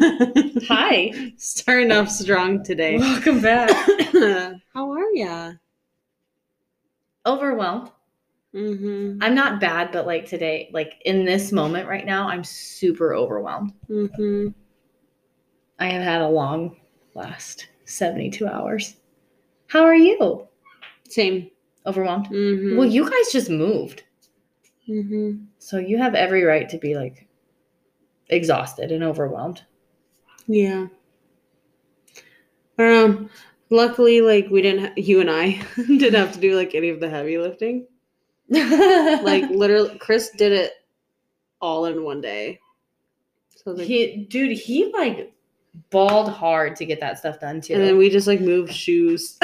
Hi. Starting off strong today. Welcome back. How are ya? Overwhelmed. Mm-hmm. I'm not bad, but like today, like in this moment right now, I'm super overwhelmed. Mm-hmm. I have had a long last 72 hours. How are you? Same. Overwhelmed? Mm-hmm. Well, you guys just moved. mm-hmm. So you have every right to be like exhausted and overwhelmed. Yeah. Don't. Um, luckily, like we didn't. Ha- you and I didn't have to do like any of the heavy lifting. Like literally, Chris did it all in one day. So like, he, dude, he like balled hard to get that stuff done too. and then we just like moved shoes.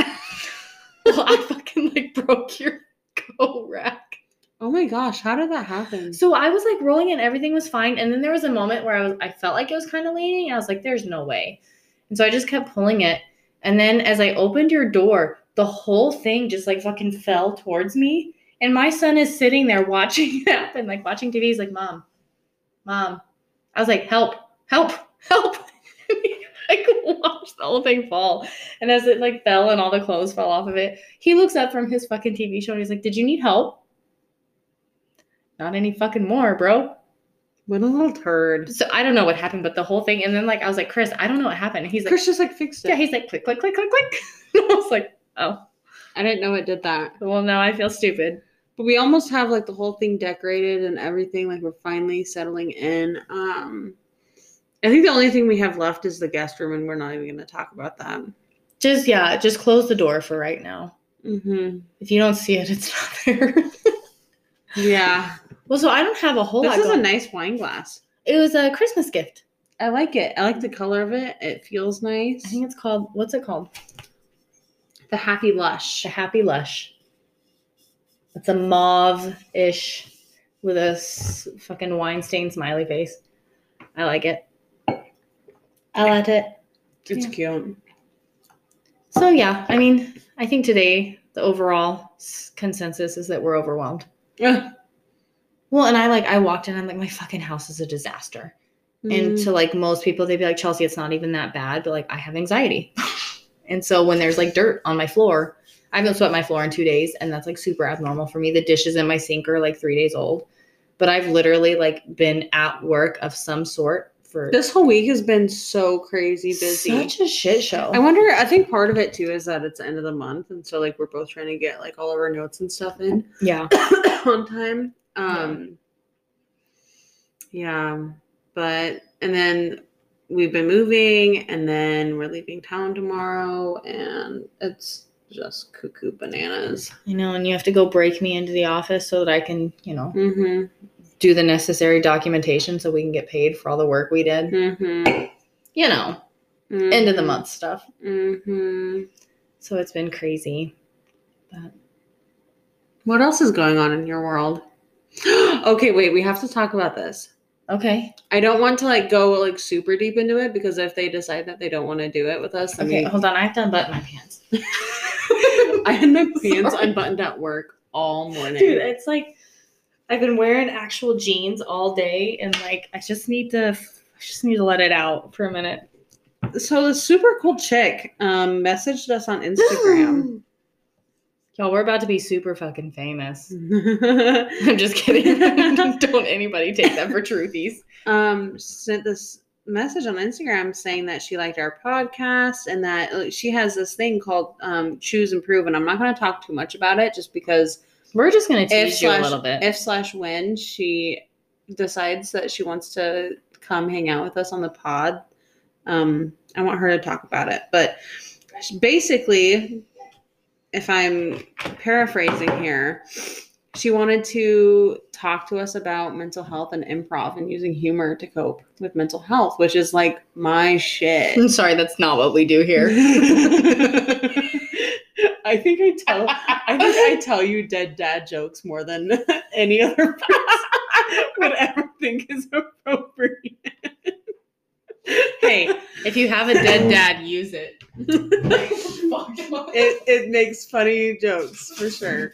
well, I fucking like broke your go rack. Oh my gosh, how did that happen? So I was like rolling and everything was fine. And then there was a moment where I was I felt like it was kind of leaning. I was like, there's no way. And so I just kept pulling it. And then as I opened your door, the whole thing just like fucking fell towards me. And my son is sitting there watching it happen, like watching TV. He's like, Mom, Mom. I was like, help, help, help. Like watched the whole thing fall. And as it like fell and all the clothes fell off of it, he looks up from his fucking TV show and he's like, Did you need help? Not any fucking more, bro. What a little turd. So I don't know what happened, but the whole thing, and then like I was like, Chris, I don't know what happened. And he's like, Chris just like fixed it. Yeah, he's like, click, click, click, click, click. I was like, oh, I didn't know it did that. well, now I feel stupid. But we almost have like the whole thing decorated and everything. Like we're finally settling in. Um, I think the only thing we have left is the guest room, and we're not even going to talk about that. Just yeah, just close the door for right now. Mm-hmm. If you don't see it, it's not there. Yeah, well, so I don't have a whole this lot. This is a nice wine glass. it was a Christmas gift. I like it. I like the color of it. It feels nice. I think it's called what's it called? the Happy Lush. The Happy Lush. It's a mauve-ish with a fucking wine stained smiley face. I like it. I like it. It's Yeah. cute. So yeah, I mean, I think today the overall consensus is that we're overwhelmed. Ugh. Well, and I like I walked in, I'm like, my fucking house is a disaster. And Mm. to like most people, they'd be like, Chelsea, it's not even that bad, but like I have anxiety. and so when there's like dirt on my floor, I haven't swept my floor in two days, and that's like super abnormal for me. The dishes in my sink are like three days old. But I've literally like been at work of some sort for this whole week has been so crazy busy. such a shit show. I wonder. I think part of it too is that it's the end of the month, and so like we're both trying to get like all of our notes and stuff in yeah. on time. Um, yeah, but and then we've been moving, and then we're leaving town tomorrow, and it's just cuckoo bananas. I know, and you have to go break me into the office so that I can, you know, Mm-hmm. do the necessary documentation so we can get paid for all the work we did. Mm-hmm. You know, end of the month stuff. Mm-hmm. So it's been crazy. But What else is going on in your world? okay, wait. We have to talk about this. okay. I don't want to like go like super deep into it because if they decide that they don't want to do it with us, Okay, we- hold on. I have to unbutton my pants. I had my pants Sorry. unbuttoned at work all morning. Dude, it's like I've been wearing actual jeans all day and like I just need to I just need to let it out for a minute. so the super cool chick um messaged us on Instagram. Y'all, we're about to be super fucking famous. I'm just kidding. Don't anybody take that for truthies. um sent this message on Instagram saying that she liked our podcast and that she has this thing called um choose improve and I'm not going to talk too much about it just because We're just gonna if tease you a slash, little bit. if slash when she decides that she wants to come hang out with us on the pod, um, I want her to talk about it. But basically, if I'm paraphrasing here, she wanted to talk to us about mental health and improv and using humor to cope with mental health, which is like my shit. I'm sorry, that's not what we do here. I think I tell I think I tell you dead dad jokes more than any other person would ever think is appropriate. Hey, if you have a dead dad, use it. It it makes funny jokes for sure.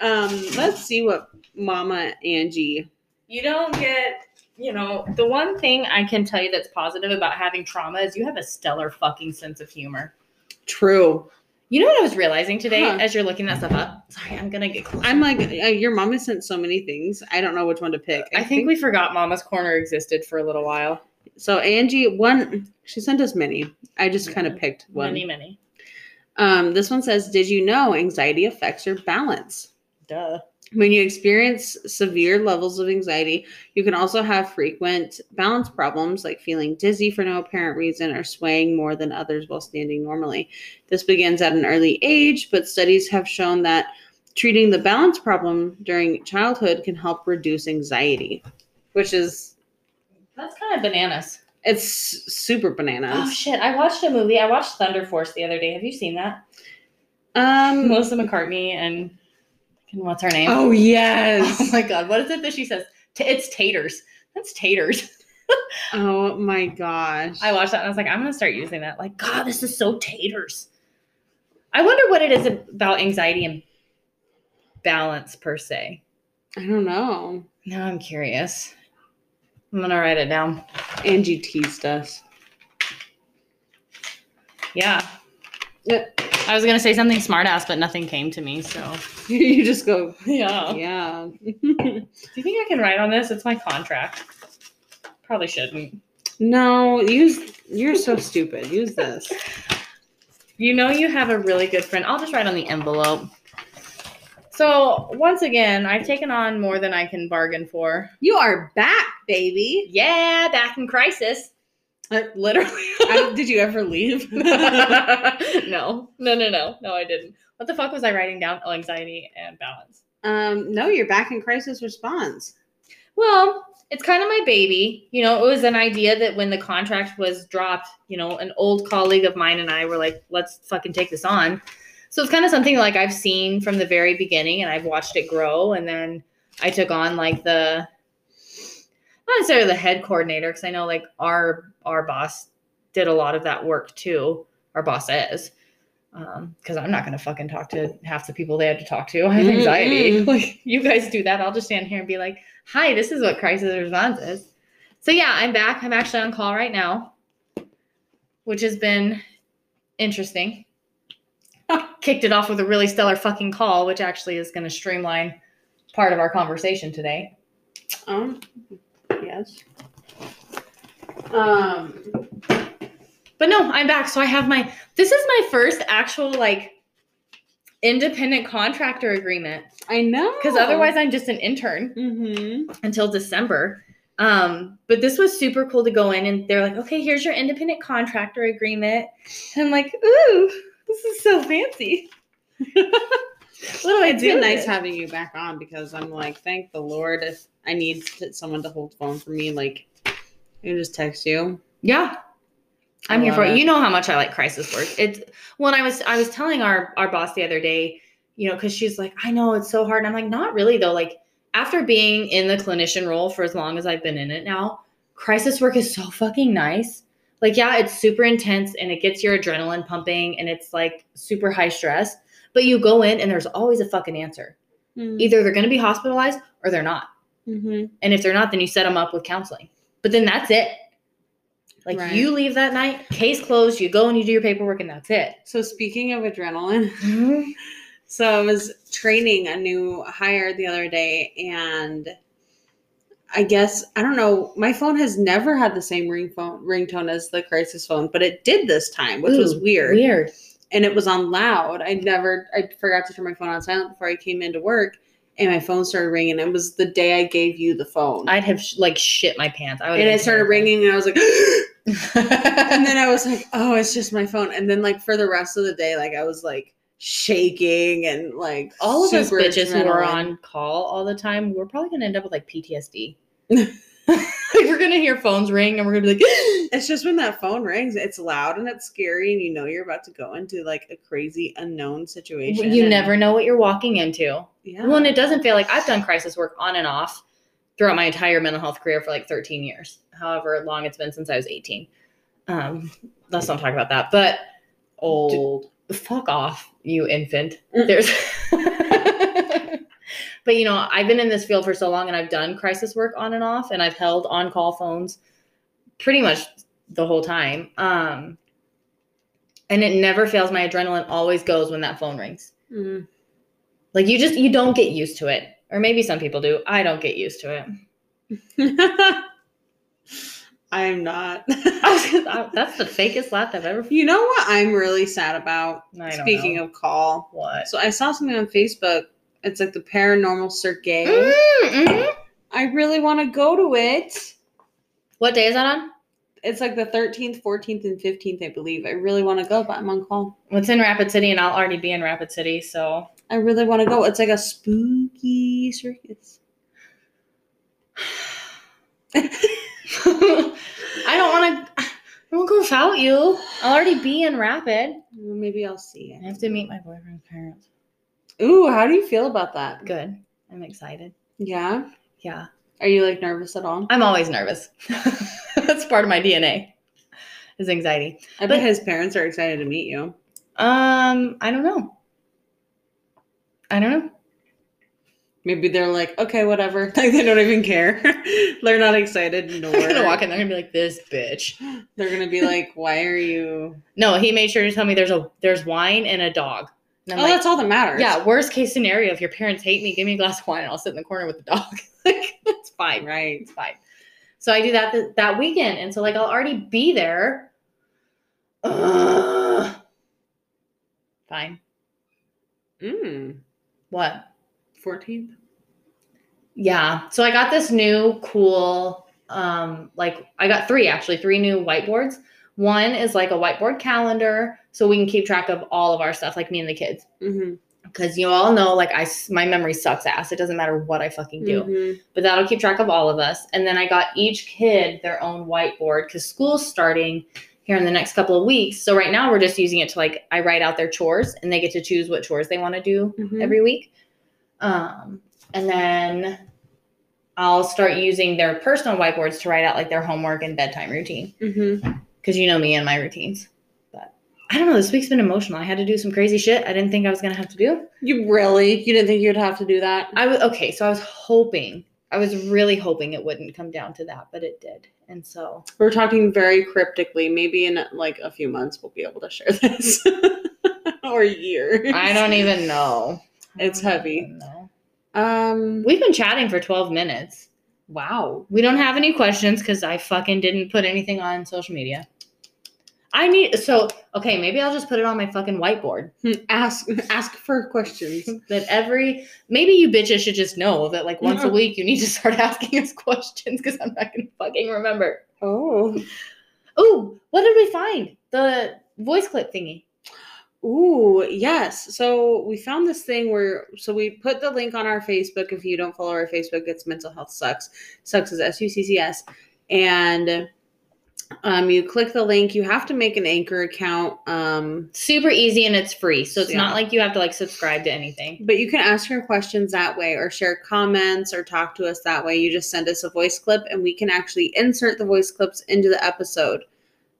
Um, let's see what Mama Angie. You don't get you know, the one thing I can tell you that's positive about having trauma is you have a stellar fucking sense of humor. True. You know what I was realizing today Huh. as you're looking that stuff up? Sorry, I'm gonna get closer. I'm like, uh, your mom has sent so many things. I don't know which one to pick. I think we forgot Mama's Corner existed for a little while. So Angie, one, she sent us many. I just kind of picked one. Many, many. Um, this one says, "Did you know anxiety affects your balance?" Duh. When you experience severe levels of anxiety, you can also have frequent balance problems like feeling dizzy for no apparent reason or swaying more than others while standing normally. This begins at an early age, but studies have shown that treating the balance problem during childhood can help reduce anxiety, which is That's kind of bananas. it's super bananas. Oh shit! I watched a movie. I watched Thunder Force the other day. Have you seen that? um Melissa McCarthy and and what's her name? Oh yes. Oh my god! What is it that she says? T- it's taters. That's taters. oh my gosh. I watched that and I was like, I'm gonna start using that. Like, God, this is so taters. I wonder what it is about anxiety and balance per se. I don't know. Now I'm curious. I'm gonna write it down. Angie teased us. Yeah. Yeah. I was gonna say something smartass, but nothing came to me. So you just go, yeah. yeah. Do you think I can write on this? It's my contract. Probably shouldn't. no, use you're so stupid. Use this. You know you have a really good friend. I'll just write on the envelope. So once again, I've taken on more than I can bargain for. You are back, baby. Yeah, back in crisis. Uh, Literally. I- did you ever leave? no, no, no, no, no, I didn't. What the fuck was I writing down? Oh, anxiety and balance. um, no, you're back in crisis response. Well, it's kind of my baby. You know, it was an idea that when the contract was dropped, you know, an old colleague of mine and I were like, let's fucking take this on. So it's kind of something like I've seen from the very beginning and I've watched it grow. And then I took on like the, not necessarily the head coordinator, because I know like our our boss did a lot of that work too. Our boss is. Because I'm not going to fucking talk to half the people they had to talk to. I have anxiety. Mm-mm. Like, you guys do that. I'll just stand here and be like, hi, this is what crisis response is. So yeah, I'm back. I'm actually on call right now, which has been interesting. Kicked it off with a really stellar fucking call, which actually is going to streamline part of our conversation today. Um, yes. Um, But no, I'm back. So I have my this is my first actual like independent contractor agreement I know. because otherwise I'm just an intern. Mm-hmm. until December. Um, but this was super cool to go in and they're like, okay, here's your independent contractor agreement. And I'm like, ooh, this is so fancy. what do I It's do? been nice it? having you back on because I'm like, thank the Lord. If I need someone to hold the phone for me, like, I can just text you. Yeah. I'm here for it. You know how much I like crisis work. It's when I was I was telling our our boss the other day, you know, because she's like, I know it's so hard. And I'm like, not really though. Like after being in the clinician role for as long as I've been in it now, crisis work is so fucking nice. Like, yeah, it's super intense and it gets your adrenaline pumping and it's like super high stress. But you go in and there's always a fucking answer. Mm. Either they're gonna be hospitalized or they're not. Mm-hmm. And if they're not, then you set them up with counseling. But then that's it. Like Right. you leave that night, case closed, you go and you do your paperwork and that's it. So speaking of adrenaline, so I was training a new hire the other day, and I guess I don't know. My phone has never had the same ring phone ringtone as the crisis phone, but it did this time, which was weird. Weird. And it was on loud. I never, I forgot to turn my phone on silent before I came into work, and my phone started ringing. It was the day I gave you the phone, I'd have sh- like shit my pants. I would. and it started ringing, and I was like. and then I was like, oh, it's just my phone. And then like for the rest of the day, like I was like shaking and like all of us bitches who are on call all the time, we're probably gonna end up with like PTSD. gonna hear phones ring and we're gonna be like, It's just when that phone rings, it's loud and it's scary, and you know you're about to go into like a crazy unknown situation. you never know what you're walking into. yeah. Well, and it doesn't feel like I've done crisis work on and off throughout my entire mental health career for like 13 years, however long it's been since I was 18. Um, let's not talk about that. But old. fuck off, you infant. Mm. There's but you know, I've been in this field for so long and I've done crisis work on and off and I've held on call phones pretty much the whole time. Um and it never fails. My adrenaline always goes when that phone rings. Mm. Like you just you don't get used to it. Or maybe some people do. I don't get used to it. I'm not. That's the fakest laugh I've ever you know what I'm really sad about? I Speaking know. of call. what. So I saw something on Facebook. It's like the paranormal circuit. Mm-hmm. I really want to go to it. What day is that on? It's like the 13th, 14th, and 15th, I believe. I really want to go, but I'm on call. It's in Rapid City, and I'll already be in Rapid City, so I really want to go. It's like a spooky circus. I don't want to. I won't go without you. I'll already be in Rapid. Maybe I'll see I have to meet my boyfriend's parents. Ooh, how do you feel about that? Good. I'm excited. Yeah. Yeah. Are you like nervous at all? I'm always nervous. That's part of my DNA. Is anxiety. I But- bet his parents are excited to meet you. Um, I don't know. I don't know. Maybe they're like, okay, whatever. Like they don't even care. they're not excited. Nor They're gonna walk in. They're gonna be like, "This bitch." They're gonna be like, why are you? No, he made sure to tell me there's a there's wine and a dog. Oh, like, that's all that matters. yeah. Worst case scenario, if your parents hate me, give me a glass of wine and I'll sit in the corner with the dog. like, it's fine. Right. It's fine. So I do that th- that weekend, and so like I'll already be there. Ugh. Fine. Mm. What? 14th. Yeah. So I got this new cool um like I got three actually, three new whiteboards. One is like a whiteboard calendar so we can keep track of all of our stuff like me and the kids. Mm-hmm. Cuz you all know like i my memory sucks ass. It doesn't matter what I fucking do. Mhm. But that'll keep track of all of us. And then I got each kid their own whiteboard cuz school's starting here in the next couple of weeks. So right now we're just using it to like I write out their chores and they get to choose what chores they want to do Mhm. every week. Um, and then I'll start using their personal whiteboards to write out like their homework and bedtime routine Mhm. Because you know me and my routines. But I don't know. This week's been emotional. I had to do some crazy shit I didn't think I was gonna have to do. You really? You didn't think you'd have to do that? I was okay. So I was hoping. I was really hoping it wouldn't come down to that, but it did. And so We're talking very cryptically. Maybe in like a few months we'll be able to share this, or a year. I don't even know. It's heavy. know. Um. We've been chatting for 12 minutes. Wow. We don't have any questions because I fucking didn't put anything on social media. I need so okay, maybe I'll just put it on my fucking whiteboard. Ask ask for questions. That every maybe you bitches should just know that like once a Mhm. week you need to start asking us questions because I'm not gonna fucking remember. Oh. Oh, what did we find? The voice clip thingy. Ooh, yes. So we found this thing where so we put the link on our Facebook. If you don't follow our Facebook, it's Mental Health Sucks. Sucks is S U C C S. And um you click the link, you have to make an Anchor account. Um Super easy and it's free. So it's Yeah. not like you have to like subscribe to anything. but you can ask your questions that way or share comments or talk to us that way. You just send us a voice clip and we can actually insert the voice clips into the episode.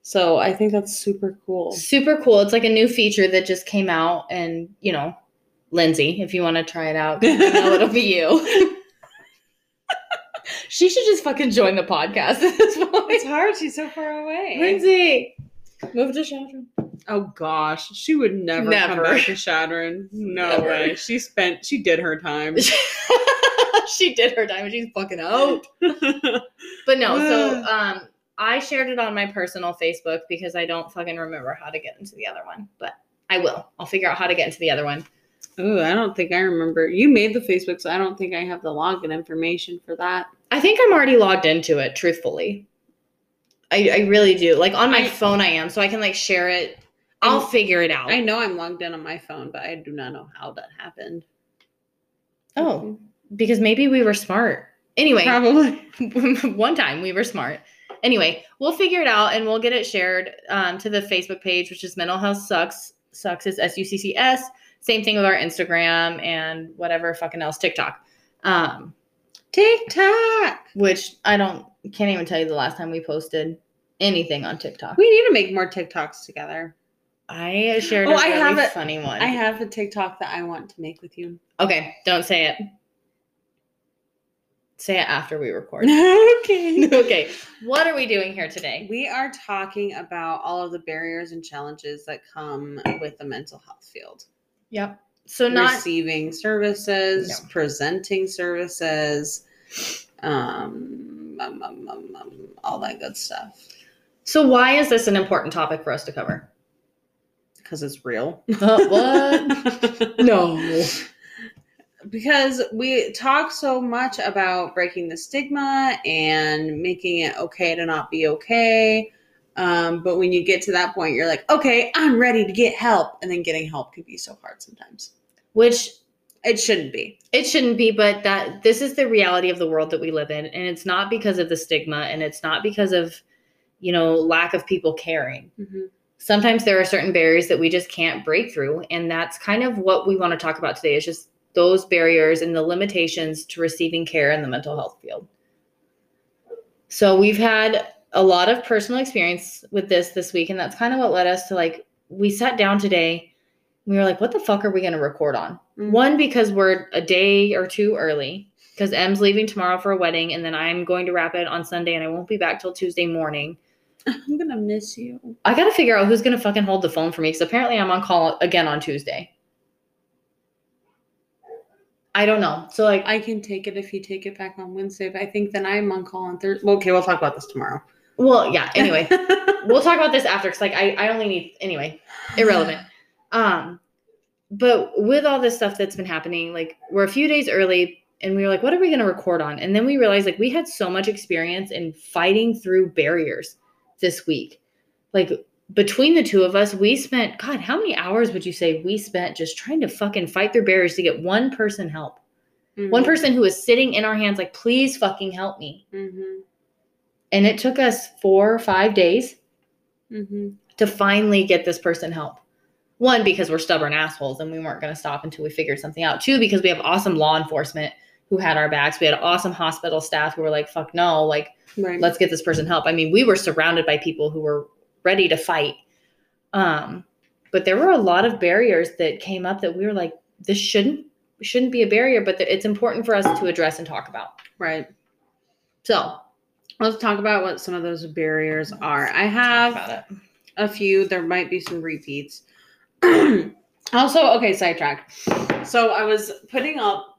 So I think that's super cool. Super cool. It's like a new feature that just came out and you know, Lindsay, if you want to try it out, I know it'll be you. she should just fucking join the podcast at this point. It's hard. She's so far away. Lindsay, move to Shelter. Oh gosh, she would never, Never. come back to Chadron. No Never. way. She spent. She did her time. she did her time and she's fucking out. But no, so um I shared it on my personal Facebook because I don't fucking remember how to get into the other one. But I will. I'll figure out how to get into the other one. Ooh, I don't think I remember. You made the Facebook, so I don't think I have the login information for that. I think I'm already logged into it, truthfully. I, I really do. Like on my I- phone I am, so I can like share it. I'll figure it out. I know I'm logged in on my phone, but I do not know how that happened. oh, because maybe we were smart. Anyway, probably. one time we were smart. Anyway, we'll figure it out and we'll get it shared um, to the Facebook page, which is Mental Health Sucks. Sucks is S U C C S. Same thing with our Instagram and whatever fucking else TikTok. Um, TikTok. which I don't can't even tell you the last time we posted anything on TikTok. We need to make more TikToks together. I shared Oh, a I really have a- funny one. I have a TikTok that I want to make with you. okay, don't say it. Say it after we record. okay. okay. What are we doing here today? We are talking about all of the barriers and challenges that come with the mental health field. Yep. So not receiving services, No. presenting services, um, um, um, um, um, all that good stuff. so why is this an important topic for us to cover? Because it's real. Uh, what? No. Because we talk so much about breaking the stigma and making it okay to not be okay. Um, but when you get to that point, you're like, okay, I'm ready to get help. And then getting help can be so hard sometimes. Which It shouldn't be. it shouldn't be, but that this is the reality of the world that we live in. And it's not because of the stigma and it's not because of, you know, lack of people caring. sometimes there are certain barriers that we just can't break through and that's kind of what we want to talk about today is just those barriers and the limitations to receiving care in the mental health field so we've had a lot of personal experience with this this week and that's kind of what led us to like we sat down today we were like what the fuck are we going to record on Mhm. one because we're a day or two early because em's leaving tomorrow for a wedding and then i'm going to Rapid on sunday and i won't be back till tuesday morning I'm going to miss you. I gotta figure out who's gonna fucking hold the phone for me because apparently I'm on call again on Tuesday. I don't know. So like, I can take it if you take it back on Wednesday, but I think then I'm on call on Thursday. Well, okay, we'll talk about this tomorrow. well, yeah. Anyway, we'll talk about this after because like I I only need anyway irrelevant. Um, but with all this stuff that's been happening, like we're a few days early, and we were like, what are we gonna record on? And then we realized like we had so much experience in fighting through barriers this week, like. Between the two of us, we spent God, how many hours would you say we spent just trying to fucking fight through barriers to get one person help? One Mhm. person who was sitting in our hands, like, please fucking help me. Mhm. And it took us four or five days Mhm. to finally get this person help. One, because we're stubborn assholes and we weren't going to stop until we figured something out. Two, because we have awesome law enforcement who had our backs. We had awesome hospital staff who were like, fuck no, like, Right. let's get this person help. I mean, we were surrounded by people who were ready to fight. Um, but there were a lot of barriers that came up that we were like, this shouldn't shouldn't be a barrier, but it's important for us to address and talk about. right. So Let's talk about what some of those barriers are. I have a few. There might be some repeats. also, okay, sidetrack. So I was putting up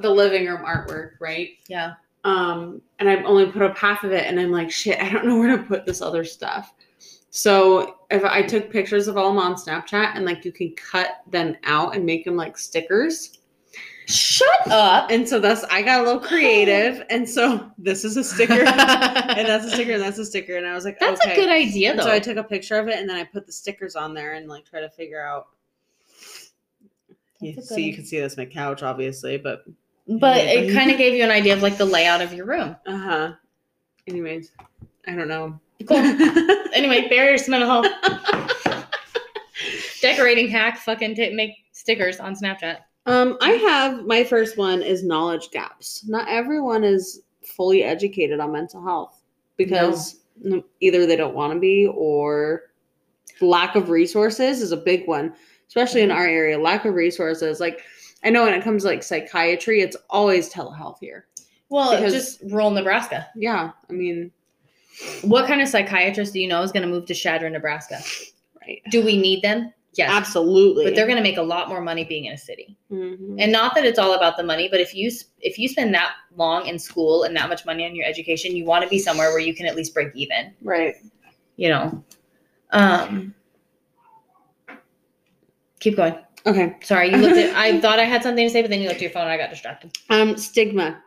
the living room artwork, right? Yeah. Um, and I've only put up half of it, and I'm like, shit, I don't know where to put this other stuff. So if I took pictures of all them on Snapchat, and like you can cut them out and make them like stickers. Shut up. And so that's I got a little creative, and so this is a sticker, and that's a sticker, and that's a sticker, and I was like, That's okay. a good idea, And so I took a picture of it and then I put the stickers on there and like try to figure out. You, That's see, you can see this my couch, obviously, but but it kind of gave you an idea of like the layout of your room. uh huh. Anyways, I don't know. Cool. anyway, barriers to mental health. Decorating hack. Fucking t- make stickers on Snapchat. um, I have my first one is knowledge gaps. Not everyone is fully educated on mental health because n- either they don't want to be or lack of resources is a big one, especially in our area. Lack of resources, like. I know when it comes to like psychiatry, it's always telehealth here. Well, Because- just rural Nebraska. Yeah, I mean, What kind of psychiatrist do you know is going to move to Chadron, Nebraska? right. Do we need them? Yes. Absolutely. But they're going to make a lot more money being in a city. Mhm. And not that it's all about the money, but if you if you spend that long in school and that much money on your education, you want to be somewhere where you can at least break even. right. You know. Um. Keep going. Okay. Sorry, you looked at. I thought I had something to say, but then you looked at your phone and I got distracted. Um, stigma.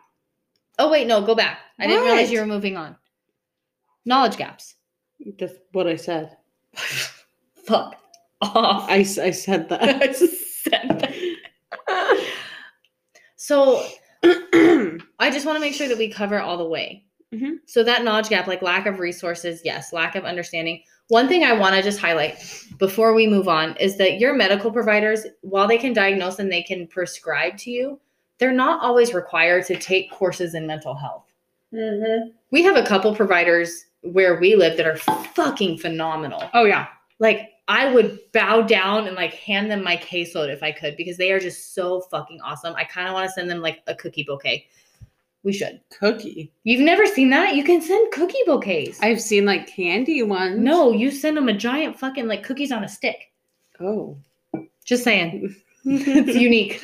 Oh wait, no, go back. I didn't realize you were moving on. Knowledge gaps. That's what I said. Fuck off. I, I said that. I said that. so I just want to make sure that we cover all the way. Mhm. So that knowledge gap, like lack of resources, yes, lack of understanding. One thing I want to just highlight before we move on is that your medical providers, while they can diagnose and they can prescribe to you, they're not always required to take courses in mental health. We have a couple providers where we live that are fucking phenomenal. Oh yeah. Like I would bow down and like hand them my caseload if I could because they are just so fucking awesome. I kind of want to send them like a cookie bouquet. We should. Cookie. You've never seen that? You can send cookie bouquets. I've seen like candy ones. no, you send them a giant fucking like cookies on a stick. Oh. Just saying. it's unique.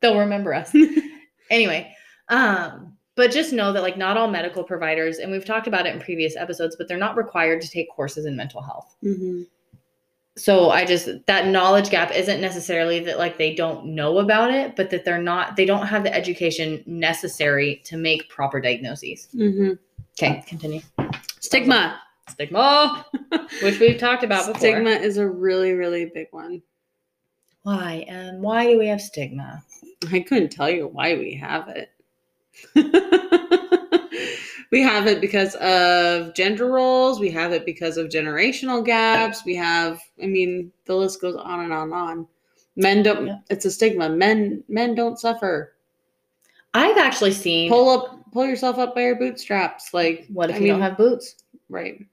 They'll remember us. anyway, um, but just know that like not all medical providers, and we've talked about it in previous episodes, but they're not required to take courses in mental health. hmm So I just that knowledge gap isn't necessarily that like they don't know about it, but that they're not they don't have the education necessary to make proper diagnoses. hmm Okay, continue. Stigma. Stigma, which we've talked about before. Stigma is a really, really big one. Why and why do we have stigma? I couldn't tell you why we have it. we have it because of gender roles. We have it because of generational gaps. We have, I mean, the list goes on and on and on. Men don't. Yeah. It's a stigma. Men men don't suffer. I've actually seen. Pull up, pull yourself up by your bootstraps. Like what if I you don't have boots? right?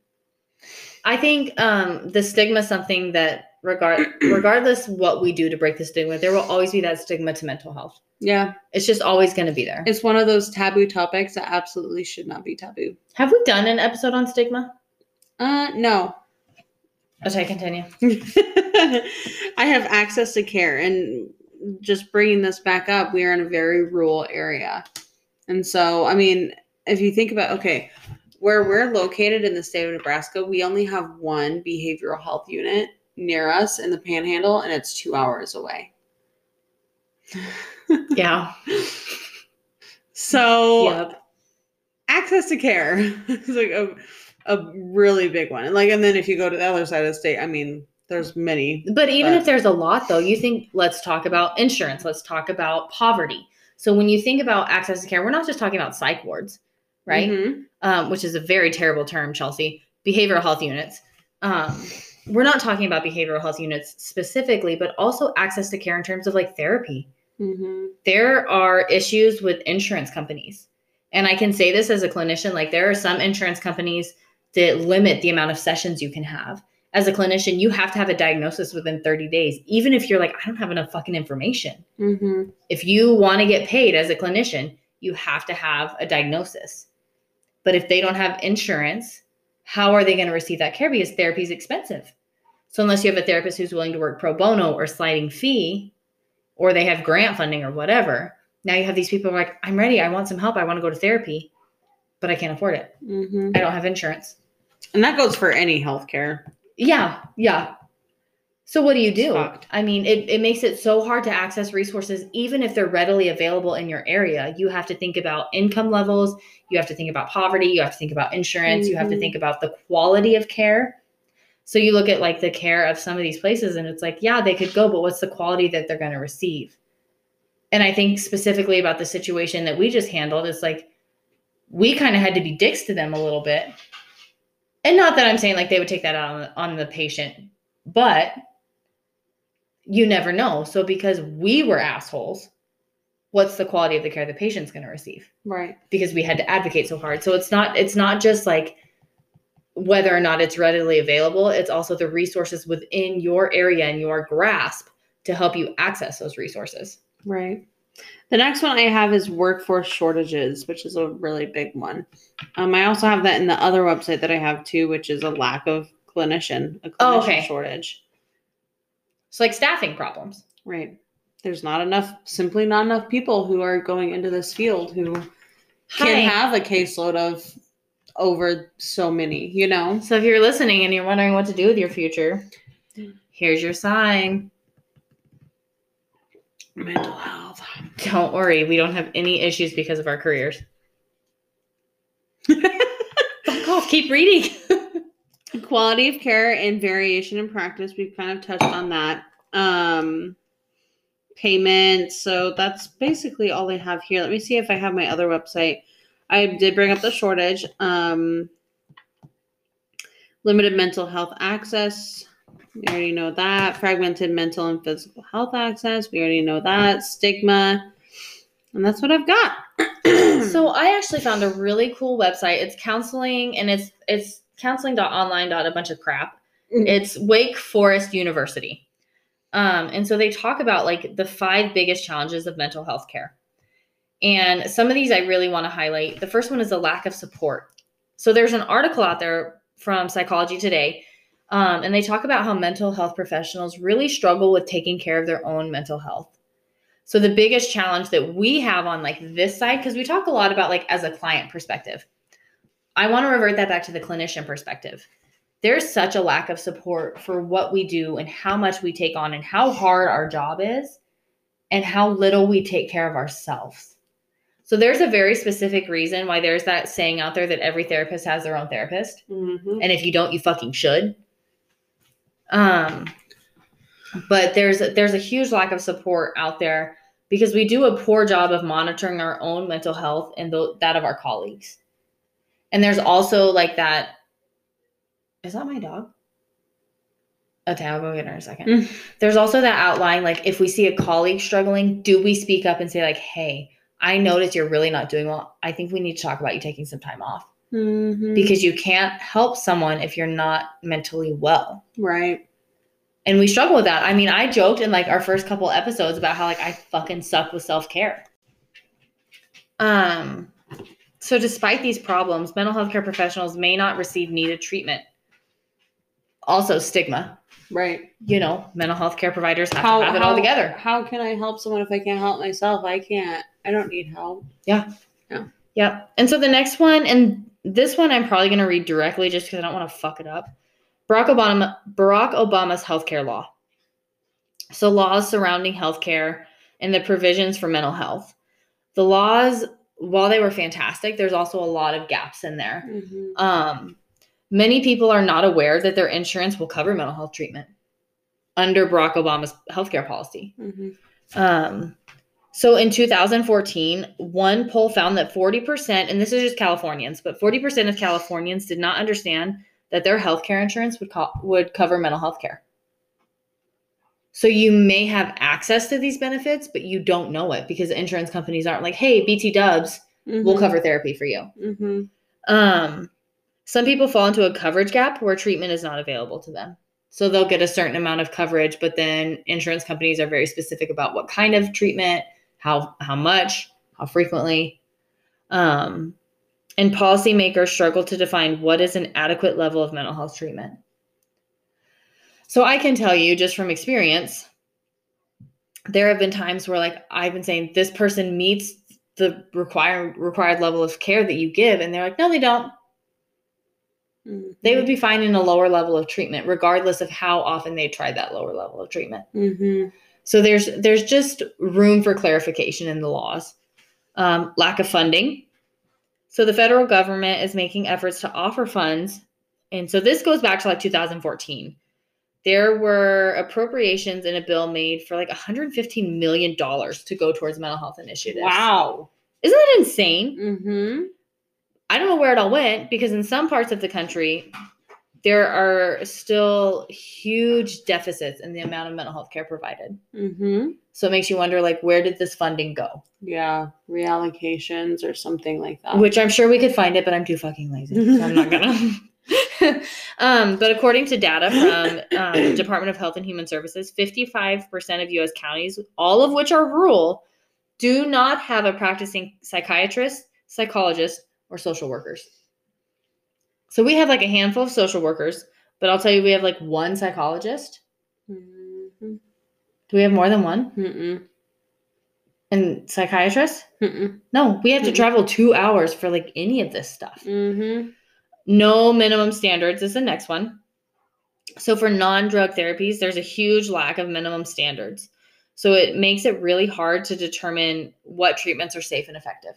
I think um, the stigma is something that regard regardless what we do to break the stigma, there will always be that stigma to mental health. Yeah, It's just always going to be there. it's one of those taboo topics that absolutely should not be taboo. Have we done an episode on stigma? Uh, no. Okay, continue. I have access to care, and just bringing this back up, we are in a very rural area, and so I mean, if you think about okay, where we're located in the state of Nebraska, we only have one behavioral health unit near us in the Panhandle, and it's two hours away. Yeah. So Yep. access to care is like a, a really big one. And like and then if you go to the other side of the state, I mean, there's many. But even But- if there's a lot, though, you think let's talk about insurance. Let's talk about poverty. So when you think about access to care, we're not just talking about psych wards, right? Mhm. Um, which is a very terrible term, Chelsea. Behavioral health units. Um, we're not talking about behavioral health units specifically, but also access to care in terms of like therapy. Mhm. there are issues with insurance companies. And I can say this as a clinician like, there are some insurance companies that limit the amount of sessions you can have. As a clinician, you have to have a diagnosis within 30 days, even if you're like, I don't have enough fucking information. Mhm. If you want to get paid as a clinician, you have to have a diagnosis. But if they don't have insurance, how are they going to receive that care? Because therapy is expensive. So unless you have a therapist who's willing to work pro bono or sliding fee, or they have grant funding or whatever, now you have these people who are like, I'm ready. I want some help. I want to go to therapy, but I can't afford it. Mhm. I don't have insurance. And that goes for any healthcare. Yeah, yeah. So what do you do? Fucked. I mean, it, it makes it so hard to access resources, even if they're readily available in your area. You have to think about income levels, you have to think about poverty, you have to think about insurance, you have to Mhm. think about the quality of care. So you look at like the care of some of these places and it's like, yeah, they could go, but what's the quality that they're going to receive? And I think specifically about the situation that we just handled, it's like we kind of had to be dicks to them a little bit. And not that I'm saying like they would take that out on on the patient, but you never know. So because we were assholes, what's the quality of the care the patient's going to receive? Right. Because we had to advocate so hard. So it's not it's not just like whether or not it's readily available, it's also the resources within your area and your grasp to help you access those resources. Right. The next one I have is workforce shortages, which is a really big one. Um, I also have that in the other website that I have too, which is a lack of clinician, a clinician Oh, okay. shortage. It's like staffing problems. Right. There's not enough, simply not enough people who are going into this field who can have a caseload of over so many, you know? So if you're listening and you're wondering what to do with your future, here's your sign. Mental health. Don't worry, we don't have any issues because of our careers. Keep reading. Quality of care and variation in practice. We've kind of touched on that. Um, payment. So that's basically all I have here. Let me see if I have my other website. I did bring up the shortage. Um, limited mental health access. We already know that. Fragmented mental and physical health access. We already know that. Stigma. And that's what I've got. so I actually found a really cool website. It's counseling and it's it's counseling.online. a bunch of crap. It's Wake Forest University. Um, and so they talk about like the five biggest challenges of mental health care. And some of these I really want to highlight. The first one is a lack of support. So there's an article out there from Psychology Today, um, and they talk about how mental health professionals really struggle with taking care of their own mental health. So the biggest challenge that we have on like this side, because we talk a lot about like as a client perspective, I want to revert that back to the clinician perspective. There's such a lack of support for what we do and how much we take on and how hard our job is and how little we take care of ourselves. So there's a very specific reason why there's that saying out there that every therapist has their own therapist. Mm-hmm. And if you don't, you fucking should. Um but there's there's a huge lack of support out there because we do a poor job of monitoring our own mental health and th- that of our colleagues. And there's also like that. Is that my dog? Okay, I'll go get her in a second. Mm. There's also that outline like if we see a colleague struggling, do we speak up and say like, "Hey, I notice you're really not doing well. I think we need to talk about you taking some time off." Mhm. Because you can't help someone if you're not mentally well right. and we struggle with that. I mean, I joked in like our first couple episodes about how like I fucking suck with self-care. Um so despite these problems, mental health care professionals may not receive needed treatment. Also stigma. Right. You know, mental health care providers have to have it all together. How can I help someone if I can't help myself? I can't. I don't need help. Yeah. Yeah. Yeah. And so the next one, and this one I'm probably going to read directly just because I don't want to fuck it up. Barack Obama, Barack Obama's healthcare law. So laws surrounding healthcare and the provisions for mental health. The laws, while they were fantastic, there's also a lot of gaps in there. Mhm. Um, many people are not aware that their insurance will cover mental health treatment under Barack Obama's healthcare policy. Mhm. Um, so in 2014, one poll found that 40%, and this is just Californians, but 40% of Californians did not understand that their healthcare insurance would co- would cover mental health care. So you may have access to these benefits, but you don't know it because insurance companies aren't like, "Hey, BT Dubs, we'll Mhm. cover therapy for you." Mhm. Um, some people fall into a coverage gap where treatment is not available to them. So they'll get a certain amount of coverage, but then insurance companies are very specific about what kind of treatment, how how much, how frequently. Um, and policymakers struggle to define what is an adequate level of mental health treatment. So I can tell you just from experience, there have been times where like I've been saying this person meets the required required level of care that you give, and they're like, no, they don't. Mhm. they would be fine in a lower level of treatment regardless of how often they tried that lower level of treatment. Mhm. so there's there's just room for clarification in the laws. Um, lack of funding. So the federal government is making efforts to offer funds. And so this goes back to like 2014 there were appropriations in a bill made for like 115 million dollars to go towards mental health initiatives Wow. isn't that insane Mhm. I don't know where it all went because in some parts of the country, there are still huge deficits in the amount of mental health care provided. Mhm. So it makes you wonder, like, where did this funding go? Yeah, reallocations or something like that. Which I'm sure we could find it, but I'm too fucking lazy. So I'm not gonna. um, but according to data from um, the Department of Health and Human Services, 55% of U.S. counties, all of which are rural, do not have a practicing psychiatrist, psychologist, or social workers. So we have like a handful of social workers, but I'll tell you, we have like one psychologist. Mhm. Do we have more than one? Mm-mm. And psychiatrists? Mm-mm. No, we have to Mm-mm. travel two hours for like any of this stuff. Mhm. No minimum standards is the next one. So for non-drug therapies, there's a huge lack of minimum standards. So it makes it really hard to determine what treatments are safe and effective.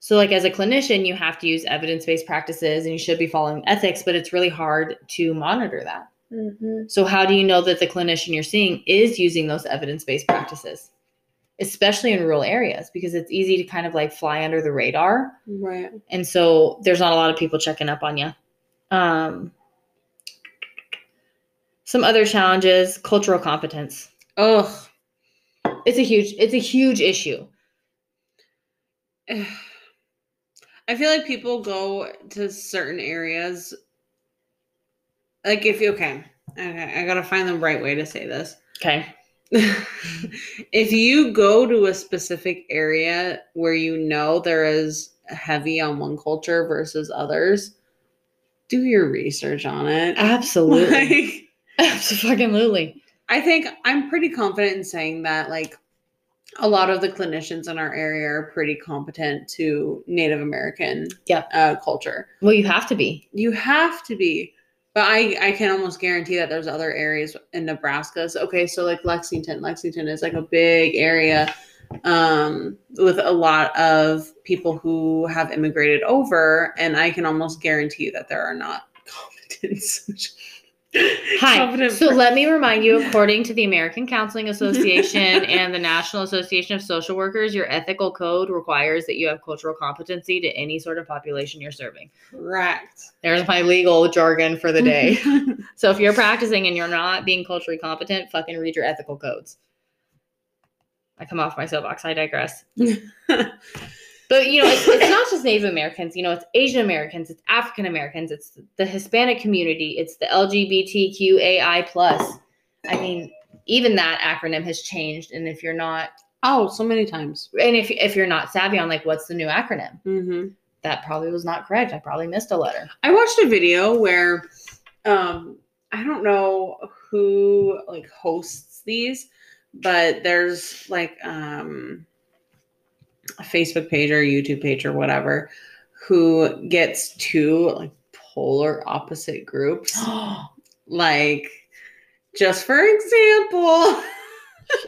So like as a clinician, you have to use evidence-based practices and you should be following ethics, but it's really hard to monitor that. Mhm. So how do you know that the clinician you're seeing is using those evidence-based practices? Especially in rural areas because it's easy to kind of like fly under the radar Right. and so there's not a lot of people checking up on you um, some other challenges cultural competence Ugh. it's a huge it's a huge issue I feel like people go to certain areas. Like if you okay, okay, I gotta find the right way to say this. okay if you go to a specific area where you know there is heavy on one culture versus others, do your research on it. Absolutely. Like, Absolutely. I think I'm pretty confident in saying that like a lot of the clinicians in our area are pretty competent to Native American Yep. uh, culture. Well, you have to be. You have to be. But I, I can almost guarantee that there's other areas in Nebraska. So, okay, so like Lexington. Lexington is like a big area um, with a lot of people who have immigrated over. And I can almost guarantee that there are not competent social- Hi. competent So per- let me remind you, according to the American Counseling Association and the National Association of Social Workers, your ethical code requires that you have cultural competency to any sort of population you're serving. Correct. There's my legal jargon for the day. so if you're practicing and you're not being culturally competent, fucking read your ethical codes. I come off my soapbox. I digress. But you know, it's, it's not just Native Americans. You know, it's Asian Americans, it's African Americans, it's the Hispanic community, it's the LGBTQAI plus. I mean, even that acronym has changed. And if you're not, oh, so many times. and if if you're not savvy on like what's the new acronym, hmm that probably was not correct. I probably missed a letter. I watched a video where um I don't know who like hosts these, but there's like um Facebook page or YouTube page or whatever who gets two like polar opposite groups. like just for example,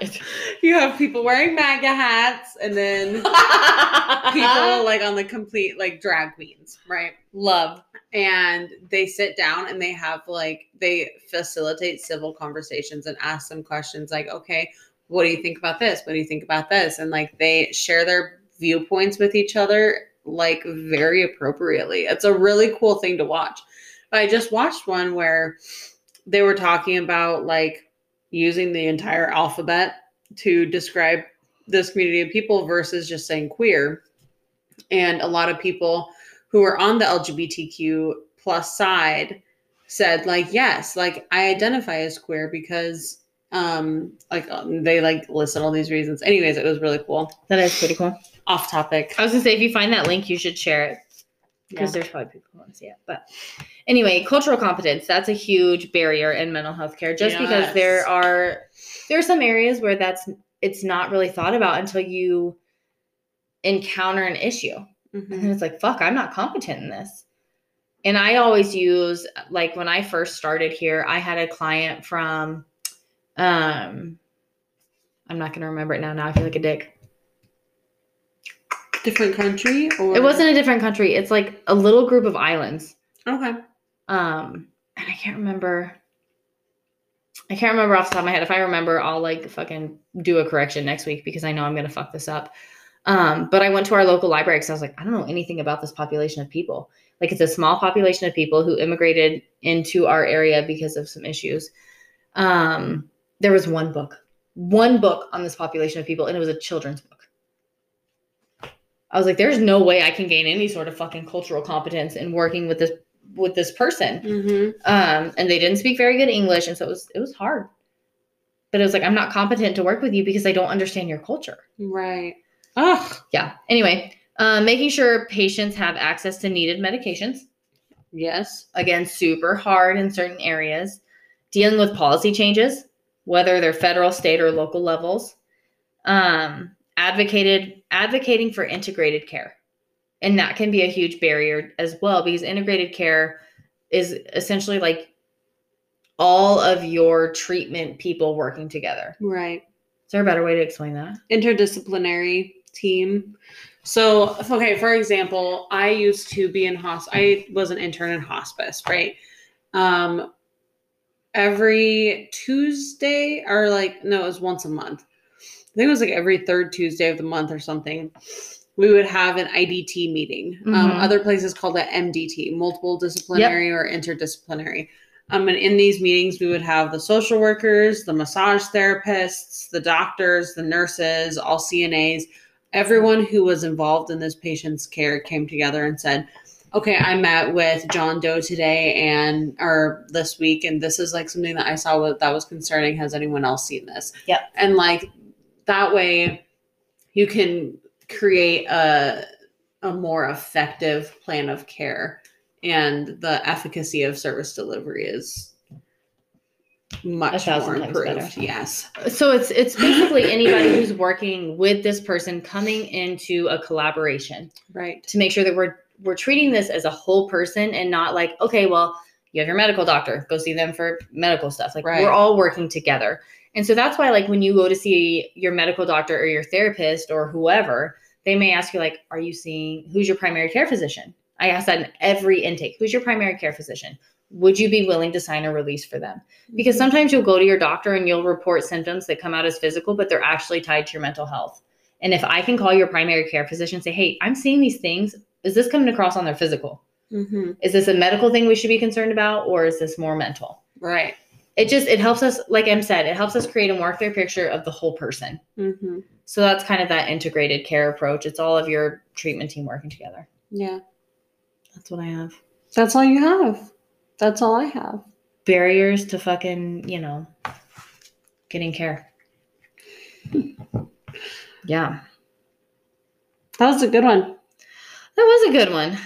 you have people wearing MAGA hats and then people like on the complete like drag queens, right? Love. and they sit down and they have like they facilitate civil conversations and ask them questions like okay what do you think about this? What do you think about this? And like they share their viewpoints with each other like very appropriately. It's a really cool thing to watch. I just watched one where they were talking about like using the entire alphabet to describe this community of people versus just saying queer. And a lot of people who are on the LGBTQ plus side said like yes like I identify as queer because um like um, they like listed all these reasons anyways it was really cool That is pretty cool. off topic I was gonna say if you find that link, you should share it because there's probably people who want to see it. But anyway, cultural competence, that's a huge barrier in mental health care just because Yes. there are there are some areas where that's it's not really thought about until you encounter an issue. And Mhm. then it's like, fuck, I'm not competent in this. And I always use like when I first started here, I had a client from um I'm not gonna remember it now. Now I feel like a dick. different country or It wasn't a different country. It's like a little group of islands. okay Um, and I can't remember. I can't remember off the top of my head. If I remember, I'll like fucking do a correction next week because I know I'm gonna fuck this up. Um, but I went to our local library because I was like, I don't know anything about this population of people. Like it's a small population of people who immigrated into our area because of some issues. Um, there was one book, one book on this population of people, and it was a children's book. I was like, there's no way I can gain any sort of fucking cultural competence in working with this with this person. Hmm um and they didn't speak very good english and so it was it was hard. But it was like i'm not competent to work with you because i don't understand your culture. Right. Ugh. yeah. Anyway um, making sure patients have access to needed medications. Yes. Again super hard in certain areas. Dealing with policy changes whether they're federal state or local levels um, advocated advocating for integrated care and that can be a huge barrier as well because integrated care is essentially like all of your treatment people working together right is there a better way to explain that interdisciplinary team. So, okay, for example, I used to be in hosp. I was an intern in hospice, right? Um, every Tuesday, or like, no, it was once a month. I think it was like every third Tuesday of the month or something. We would have an IDT meeting. Um, Mhm. other places called it MDT, multiple disciplinary or interdisciplinary. Um, and in these meetings, we would have the social workers, the massage therapists, the doctors, the nurses, all CNAs, everyone who was involved in this patient's care came together and said, okay, I met with John Doe today and or this week, and this is like something that I saw that that was concerning. Has anyone else seen this? Yep. And like that way, you can create a a more effective plan of care, and the efficacy of service delivery is much more improved. better. Yes. So it's it's basically anybody who's working with this person coming into a collaboration Right. to make sure that we're we're treating this as a whole person and not like okay well you have your medical doctor go see them for medical stuff. Like Right. we're all working together. And so that's why like when you go to see your medical doctor or your therapist or whoever they may ask you like are you seeing who's your primary care physician? I ask that in every intake. Who's your primary care physician? Would you be willing to sign a release for them? Because mm-hmm. sometimes you'll go to your doctor and you'll report symptoms that come out as physical but they're actually tied to your mental health. And if i can call your primary care physician and say hey i'm seeing these things is this coming across on their physical Mm-hmm. is this a medical thing we should be concerned about or is this more mental Right. it just it helps us like em said it helps us create a more clear picture of the whole person Mm-hmm. so that's kind of that integrated care approach it's all of your treatment team working together Yeah. that's what i have That's all you have. That's all I have. barriers to fucking you know getting care yeah That was a good one. That was a good one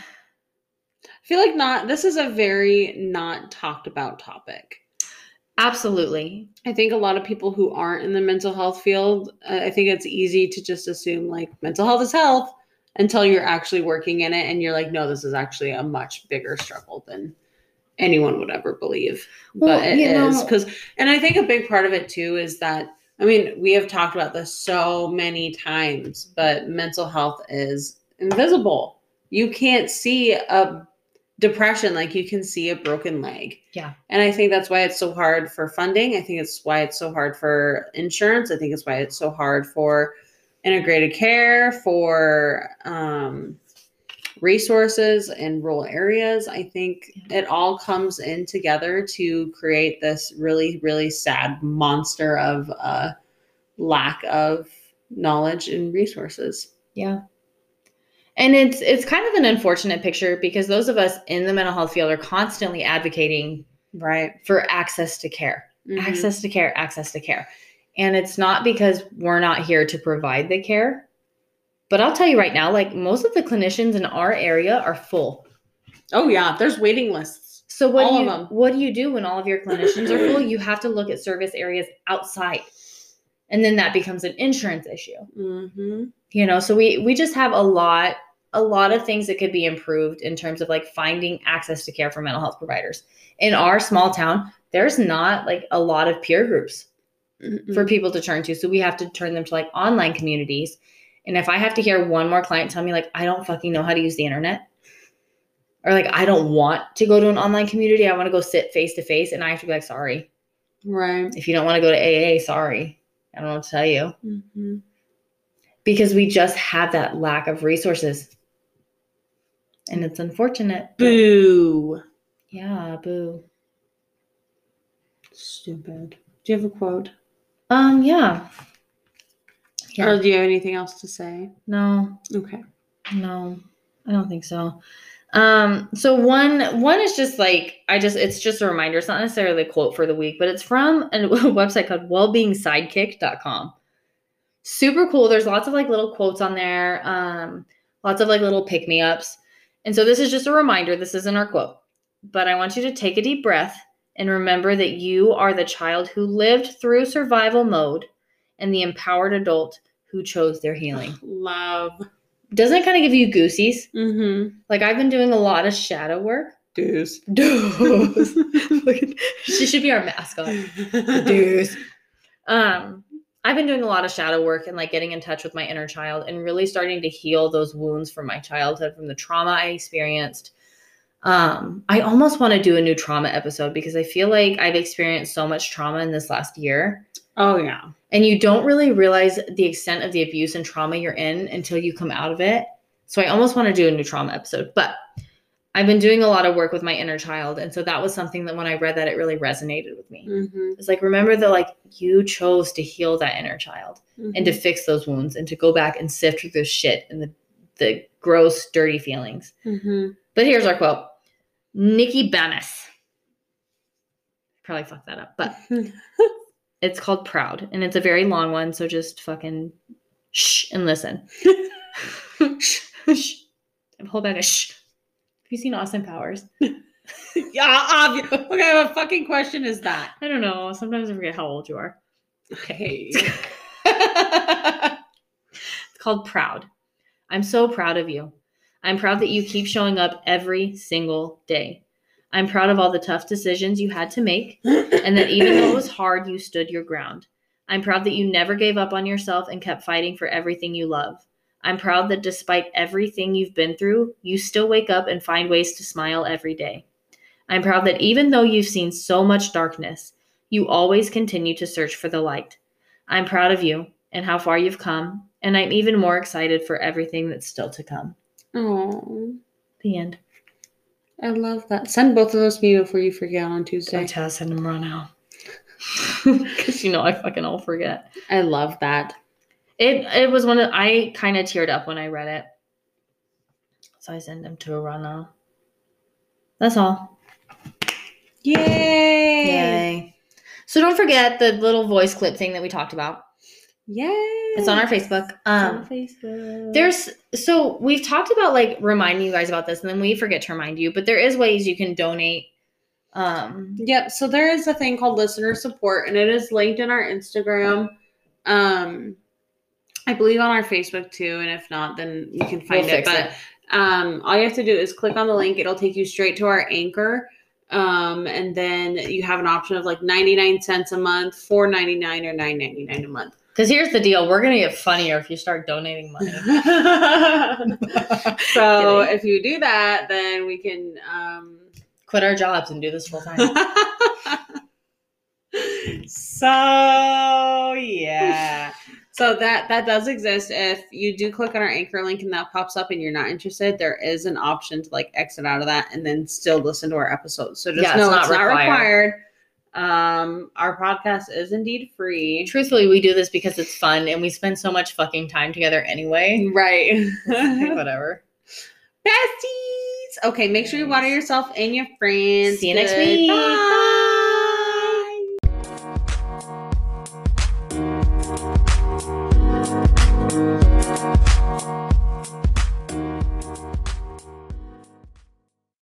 I feel like not this is a very not talked about topic. absolutely I think a lot of people who aren't in the mental health field, uh, I think it's easy to just assume like mental health is health until you're actually working in it and you're like, no, this is actually a much bigger struggle than anyone would ever believe. Well, but it is because, and I think a big part of it too is that, I mean, we have talked about this so many times, but mental health is invisible. You can't see a depression like you can see a broken leg. Yeah. And I think that's why it's so hard for funding. I think it's why it's so hard for insurance. I think it's why it's so hard for integrated care, for um, resources in rural areas. I think it all comes in together to create this really, really sad monster of uh, lack of knowledge and resources. Yeah. And it's it's kind of an unfortunate picture because those of us in the mental health field are constantly advocating Right. for access to care. Mhm. Access to care, access to care. And it's not because we're not here to provide the care. But I'll tell you right now, like most of the clinicians in our area are full. Oh yeah, there's waiting lists. So what All do you them. what do you do when all of your clinicians are full? You have to look at service areas outside. And then that becomes an insurance issue. Mm-hmm. you know so we we just have a lot a lot of things that could be improved in terms of like finding access to care for mental health providers in our small town there's not like a lot of peer groups for people to turn to so we have to turn them to like online communities and if i have to hear one more client tell me like i don't fucking know how to use the internet or like i don't want to go to an online community i want to go sit face to face and i have to be like sorry right. if you don't want to go to aa sorry i don't know what to tell you Mm-hmm. because we just have that lack of resources. And it's unfortunate. Boo. Yeah, boo. Stupid. Do you have a quote? Um, yeah. Yeah. Or do you have anything else to say? No, Okay. no, I don't think so. Um, so one one is just like I just it's just a reminder. It's not necessarily a quote for the week, but it's from a website called wellbeingsidekick.com. Super cool. There's lots of like little quotes on there, um, lots of like little pick-me-ups. And so this is just a reminder, this isn't our quote. But I want you to take a deep breath and remember that you are the child who lived through survival mode and the empowered adult who chose their healing. Love. Doesn't it kind of give you goosies? Mm-hmm. Like I've been doing a lot of shadow work. Deuce. Deuce. She should be our mascot. Deuce. Um, I've been doing a lot of shadow work and like getting in touch with my inner child and really starting to heal those wounds from my childhood, from the trauma I experienced. Um, I almost want to do a new trauma episode because I feel like I've experienced so much trauma in this last year. Oh yeah. And you don't really realize the extent of the abuse and trauma you're in until you come out of it. So I almost want to do a new trauma episode, but I've been doing a lot of work with my inner child. And so that was something that when I read that, it really resonated with me. Mm-hmm. It's like, remember that, like, you chose to heal that inner child and to fix those wounds and to go back and sift through the shit and the, the gross, dirty feelings. Mm-hmm. But here's our quote Nikki Benes. Probably fucked that up, but it's called Proud, and it's a very long one, so just fucking shh and listen. shh. Hold back a shh. Have you seen Austin Powers? yeah, obvious. What a fucking question is that? I don't know. Sometimes I forget how old you are. Okay. It's called Proud. I'm so proud of you. I'm proud that you keep showing up every single day. I'm proud of all the tough decisions you had to make, and that even though it was hard, you stood your ground. I'm proud that you never gave up on yourself and kept fighting for everything you love. I'm proud that despite everything you've been through, you still wake up and find ways to smile every day. I'm proud that even though you've seen so much darkness, you always continue to search for the light. I'm proud of you and how far you've come, and I'm even more excited for everything that's still to come. Oh, The end. I love that. Send both of those to me before you forget on Tuesday. I tell send them right now. Because you know I fucking all forget. I love that. It it was one of I kind of teared up when I read it. So I sent them to Rana. That's all. Yay! Yay. So don't forget the little voice clip thing that we talked about. Yay! It's on our Facebook. It's on Um Facebook. there's so we've talked about like reminding you guys about this and then we forget to remind you, but there is ways you can donate. Um Yep. So there is a thing called listener support, and it is linked in our Instagram. Um, I believe on our Facebook too, and if not, then you can find We'll it. But um, all you have to do is click on the link. It'll take you straight to our Anchor. Um, and then you have an option of like 99 cents a month, 4.99 or 9.99 a month. because here's the deal, we're gonna get funnier if you start donating money. so if you do that, then we can um Quit our jobs and do this full time. so yeah. So that that does exist. If you do click on our Anchor link and that pops up and you're not interested, there is an option to like exit out of that and then still listen to our episodes. So just Yeah, it's not it's not required. required. Um, our podcast is indeed free. Truthfully, we do this because it's fun and we spend so much fucking time together anyway. Right. Whatever. Besties. Okay, make sure you water yourself and your friends. See you next week. Goodbye.